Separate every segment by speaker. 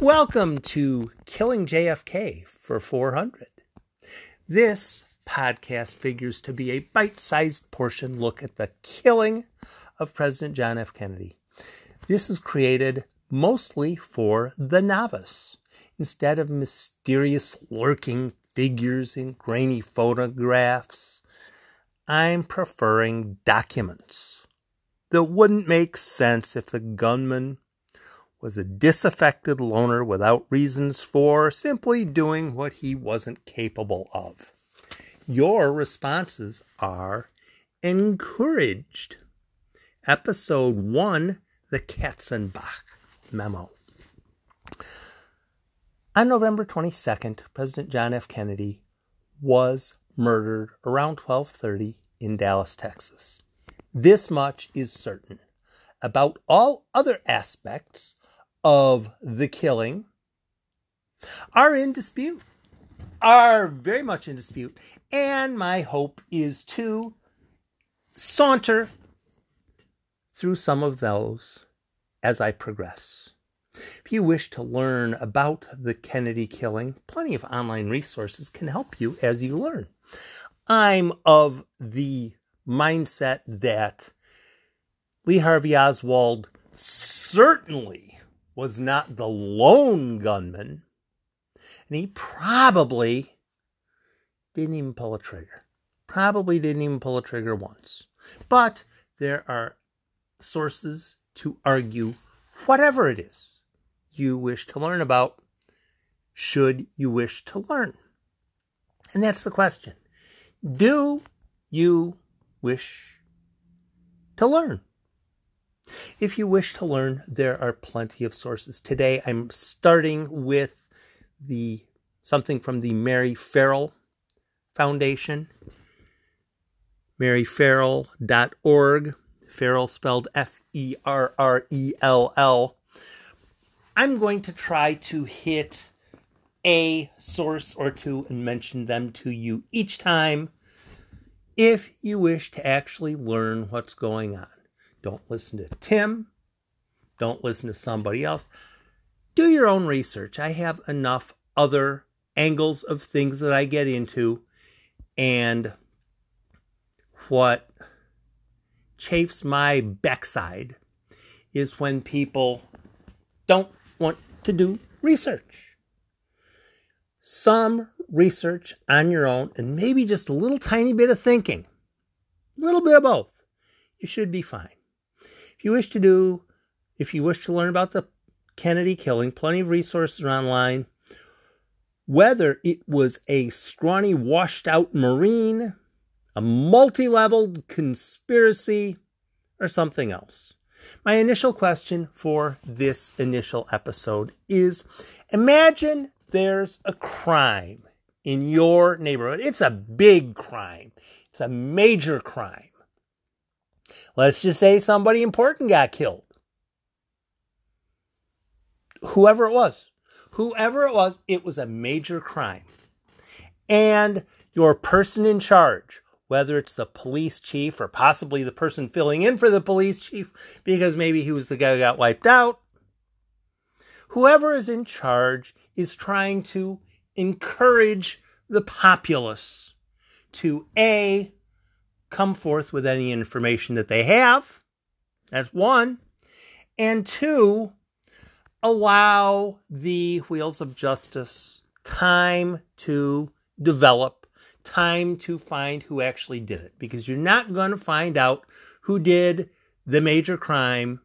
Speaker 1: Welcome to Killing JFK for 400. This podcast figures to be a bite sized portion look at the killing of President John F. Kennedy. This is created mostly for the novice. Instead of mysterious lurking figures in grainy photographs, I'm preferring documents that wouldn't make sense if the gunman was a disaffected loner without reasons for simply doing what he wasn't capable of. Your responses are encouraged. Episode 1 The Katzenbach Memo. On November 22nd, President John F. Kennedy was murdered around 12:30 in Dallas, Texas. This much is certain. About all other aspects of the killing are in dispute, are very much in dispute. And my hope is to saunter through some of those as I progress. If you wish to learn about the Kennedy killing, plenty of online resources can help you as you learn. I'm of the mindset that Lee Harvey Oswald certainly was not the lone gunman, and he probably didn't even pull a trigger. Probably didn't even pull a trigger once. But there are sources to argue whatever it is you wish to learn about, should you wish to learn. And that's the question. Do you wish to learn? If you wish to learn, there are plenty of sources. Today I'm starting with the something from the Mary Ferrell Foundation, maryferrell.org, Ferrell spelled F E R R E L L. I'm going to try to hit a source or two and mention them to you each time if you wish to actually learn what's going on. Don't listen to Tim. Don't listen to somebody else. Do your own research. I have enough other angles of things that I get into. And what chafes my backside is when people don't want to do research. Some research on your own and maybe just a little tiny bit of thinking, a little bit of both, you should be fine. You wish to do, if you wish to learn about the Kennedy killing, plenty of resources are online. Whether it was a scrawny, washed out Marine, a multi leveled conspiracy, or something else. My initial question for this initial episode is Imagine there's a crime in your neighborhood. It's a big crime, it's a major crime. Let's just say somebody important got killed. Whoever it was, whoever it was, it was a major crime. And your person in charge, whether it's the police chief or possibly the person filling in for the police chief because maybe he was the guy who got wiped out, whoever is in charge is trying to encourage the populace to A, come forth with any information that they have. That's one. And two, allow the wheels of justice time to develop, time to find who actually did it. Because you're not going to find out who did the major crime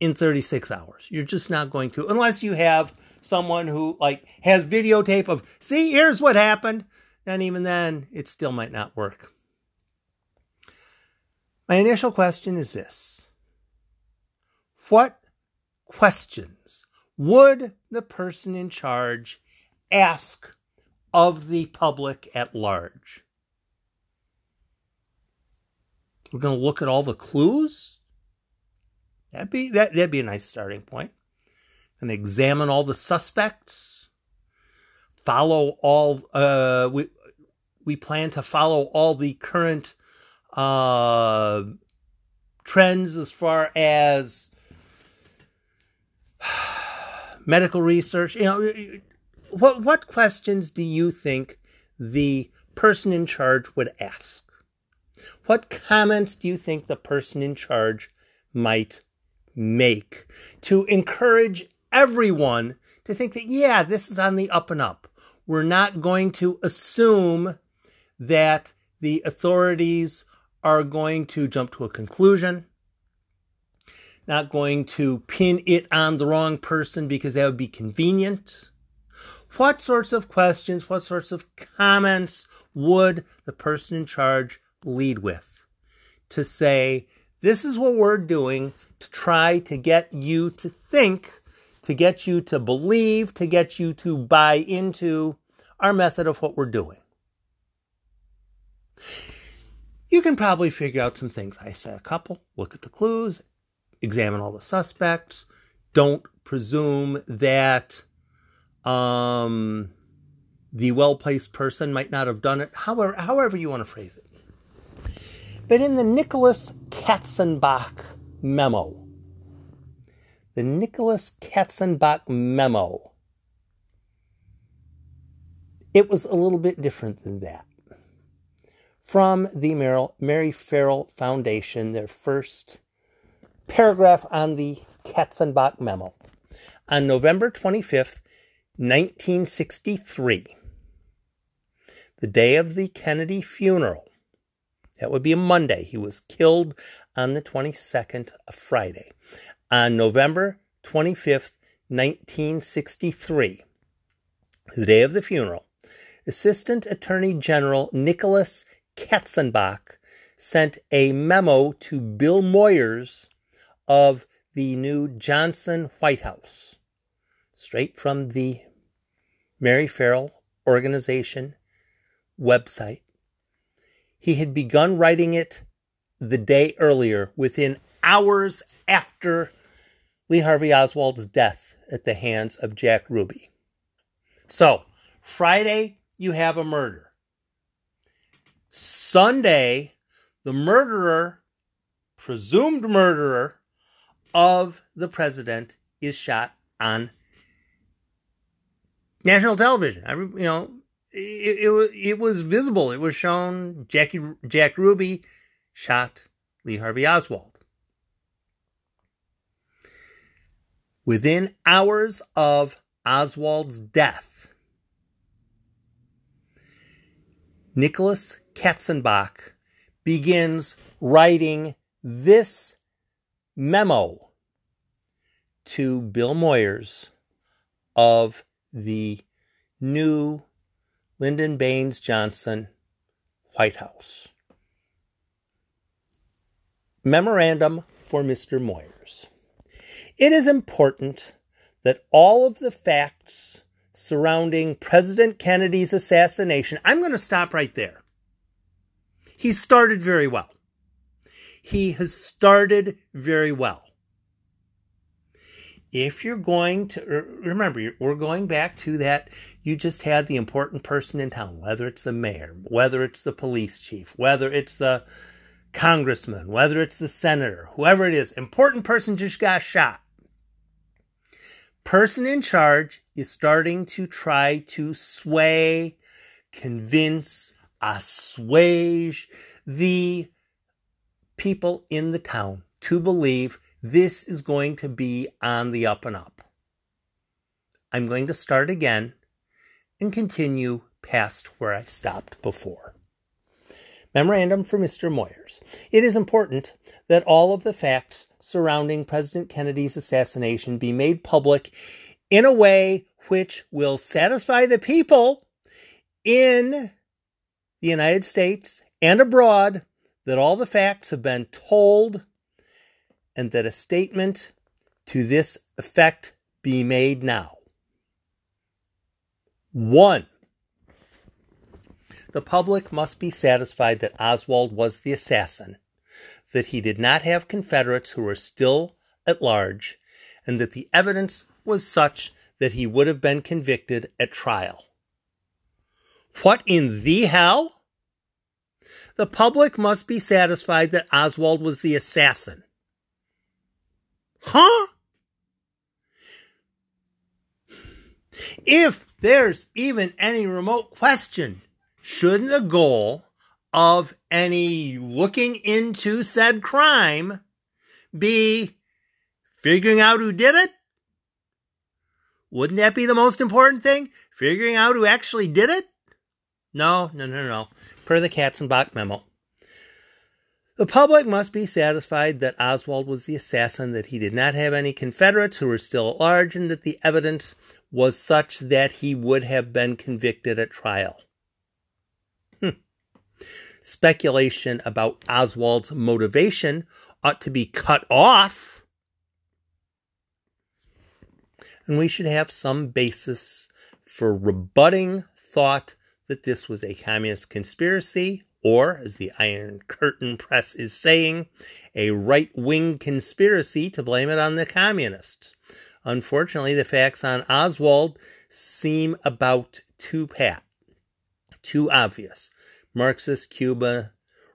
Speaker 1: in 36 hours. You're just not going to, unless you have someone who like has videotape of, see, here's what happened. And even then, it still might not work. My initial question is this What questions would the person in charge ask of the public at large? We're going to look at all the clues. That'd be that, that'd be a nice starting point. And examine all the suspects. Follow all. Uh, we we plan to follow all the current uh, trends as far as medical research. You know, what what questions do you think the person in charge would ask? What comments do you think the person in charge might make to encourage everyone to think that, yeah, this is on the up and up? We're not going to assume that the authorities are going to jump to a conclusion, not going to pin it on the wrong person because that would be convenient. What sorts of questions, what sorts of comments would the person in charge lead with? To say, this is what we're doing to try to get you to think, to get you to believe, to get you to buy into our method of what we're doing. You can probably figure out some things. I said a couple. Look at the clues, examine all the suspects. Don't presume that um, the well placed person might not have done it. However, however you want to phrase it. But in the Nicholas Katzenbach memo, the Nicholas Katzenbach memo, it was a little bit different than that. From the Mary Ferrell Foundation, their first paragraph on the Katzenbach memo. On November 25th, 1963, the day of the Kennedy funeral, that would be a Monday. He was killed on the 22nd, a Friday. On November 25th, 1963, the day of the funeral, Assistant Attorney General Nicholas Katzenbach sent a memo to Bill Moyers of the new Johnson White House, straight from the Mary Ferrell organization website he had begun writing it the day earlier, within hours after Lee Harvey Oswald's death at the hands of Jack Ruby. So, Friday, you have a murder. Sunday, the murderer, presumed murderer of the president, is shot on national television. you know, it, it, it was visible. It was shown. Jackie Jack Ruby shot Lee Harvey Oswald. Within hours of Oswald's death, Nicholas Katzenbach begins writing this memo to Bill Moyers of the new Lyndon Baines Johnson, White House. Memorandum for Mr. Moyers. It is important that all of the facts surrounding President Kennedy's assassination, I'm going to stop right there. He started very well. He has started very well if you're going to remember we're going back to that you just had the important person in town whether it's the mayor whether it's the police chief whether it's the congressman whether it's the senator whoever it is important person just got shot person in charge is starting to try to sway convince assuage the people in the town to believe this is going to be on the up and up. I'm going to start again and continue past where I stopped before. Memorandum for Mr. Moyers. It is important that all of the facts surrounding President Kennedy's assassination be made public in a way which will satisfy the people in the United States and abroad that all the facts have been told and that a statement to this effect be made now. 1. The public must be satisfied that Oswald was the assassin, that he did not have Confederates who were still at large, and that the evidence was such that he would have been convicted at trial. What in the hell? The public must be satisfied that Oswald was the assassin, Huh? if there's even any remote question, shouldn't the goal of any looking into said crime be figuring out who did it? Wouldn't that be the most important thing? Figuring out who actually did it? No, no, no, no. Per the Katzenbach memo. The public must be satisfied that Oswald was the assassin, that he did not have any Confederates who were still at large, and that the evidence was such that he would have been convicted at trial. Hmm. Speculation about Oswald's motivation ought to be cut off. And we should have some basis for rebutting thought that this was a communist conspiracy or, as the Iron Curtain Press is saying, a right wing conspiracy to blame it on the communists. Unfortunately, the facts on Oswald seem about too pat, too obvious. Marxist, Cuba,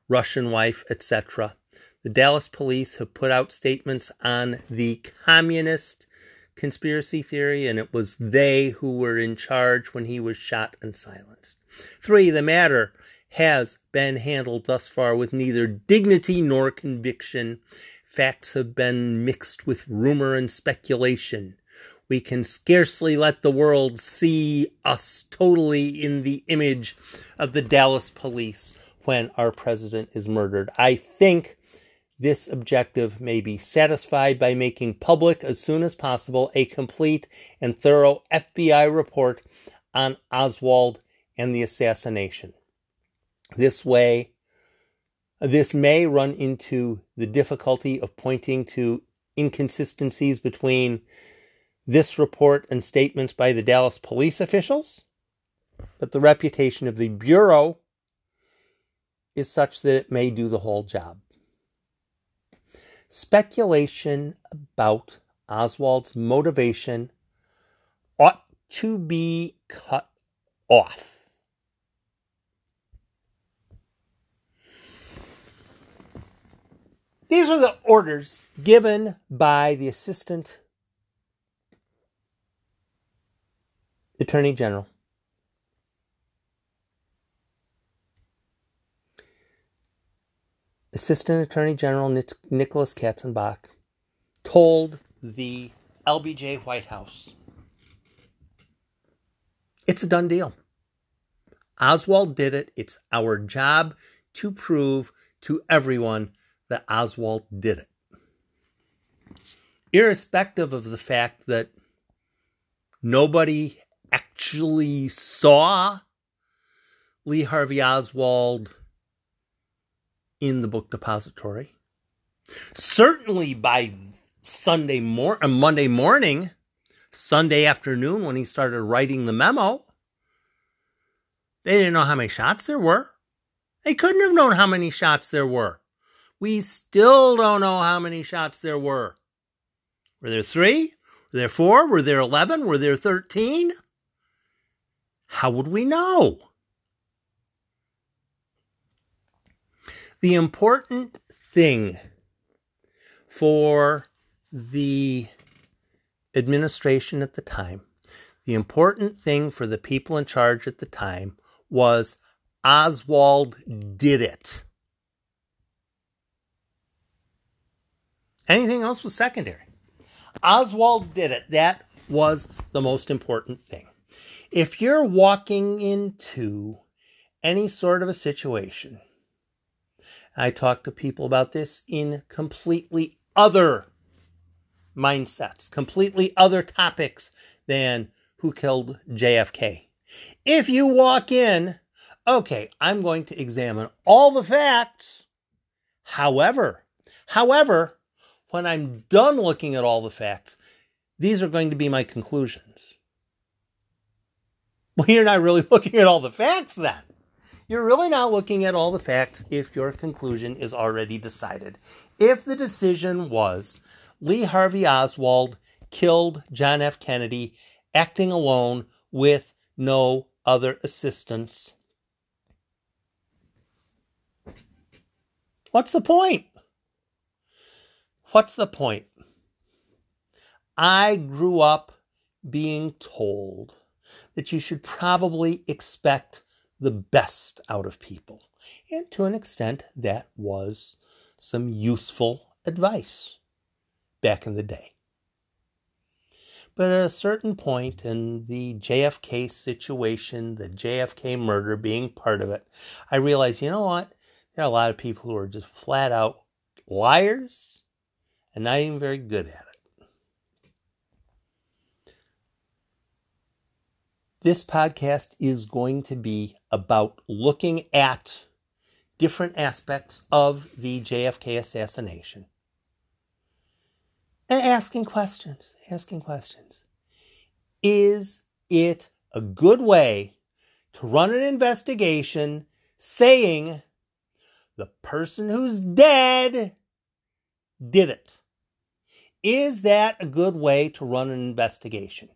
Speaker 1: Russian wife, etc. The Dallas police have put out statements on the communist conspiracy theory, and it was they who were in charge when he was shot and silenced. Three, the matter has been handled thus far with neither dignity nor conviction. Facts have been mixed with rumor and speculation. We can scarcely let the world see us totally in the image of the Dallas police when our president is murdered. I think this objective may be satisfied by making public as soon as possible a complete and thorough FBI report on Oswald and the assassination. This way, this may run into the difficulty of pointing to inconsistencies between this report and statements by the Dallas police officials, but the reputation of the Bureau is such that it may do the whole job. Speculation about Oswald's motivation ought to be cut off. These are the orders given by the Assistant Attorney General. Assistant Attorney General Nicholas Katzenbach told the LBJ White House it's a done deal. Oswald did it. It's our job to prove to everyone that Oswald did it. Irrespective of the fact that nobody actually saw Lee Harvey Oswald in the book depository. Certainly by Sunday mor- uh, Monday morning, Sunday afternoon when he started writing the memo, they didn't know how many shots there were. They couldn't have known how many shots there were. We still don't know how many shots there were. Were there three? Were there four? Were there 11? Were there 13? How would we know? The important thing for the administration at the time, the important thing for the people in charge at the time was Oswald did it. Anything else was secondary. Oswald did it. That was the most important thing. If you're walking into any sort of a situation, I talk to people about this in completely other mindsets, completely other topics than who killed JFK. If you walk in, okay, I'm going to examine all the facts. However, however, when I'm done looking at all the facts, these are going to be my conclusions. Well, you're not really looking at all the facts then. You're really not looking at all the facts if your conclusion is already decided. If the decision was Lee Harvey Oswald killed John F. Kennedy acting alone with no other assistance, what's the point? What's the point? I grew up being told that you should probably expect the best out of people. And to an extent, that was some useful advice back in the day. But at a certain point in the JFK situation, the JFK murder being part of it, I realized, you know what? There are a lot of people who are just flat out liars and not even very good at it. This podcast is going to be about looking at different aspects of the JFK assassination and asking questions, asking questions. Is it a good way to run an investigation saying the person who's dead did it? Is that a good way to run an investigation?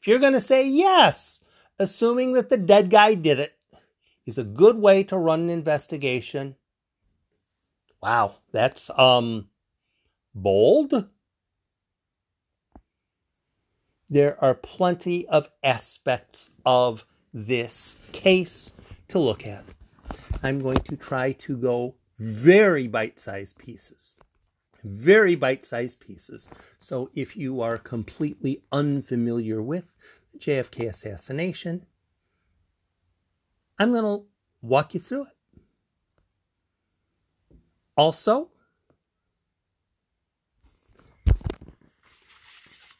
Speaker 1: If you're going to say yes, assuming that the dead guy did it is a good way to run an investigation. Wow, that's um bold there are plenty of aspects of this case to look at. I'm going to try to go very bite sized pieces. Very bite sized pieces. So if you are completely unfamiliar with the JFK assassination, I'm going to walk you through it. Also,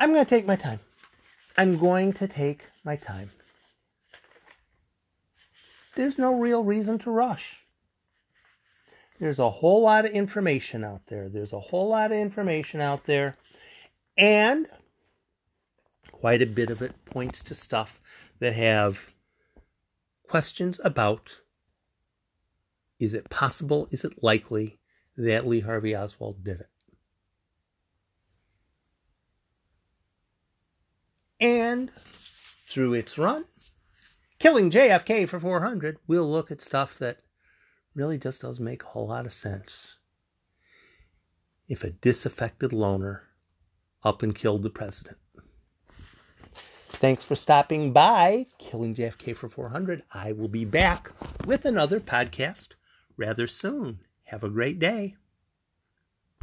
Speaker 1: I'm going to take my time. I'm going to take my time. There's no real reason to rush. There's a whole lot of information out there. There's a whole lot of information out there. And quite a bit of it points to stuff that have questions about is it possible, is it likely that Lee Harvey Oswald did it? And through its run, killing JFK for 400, we'll look at stuff that really just doesn't make a whole lot of sense. If a disaffected loner up and killed the president. Thanks for stopping by, Killing JFK for 400. I will be back with another podcast rather soon. Have a great day.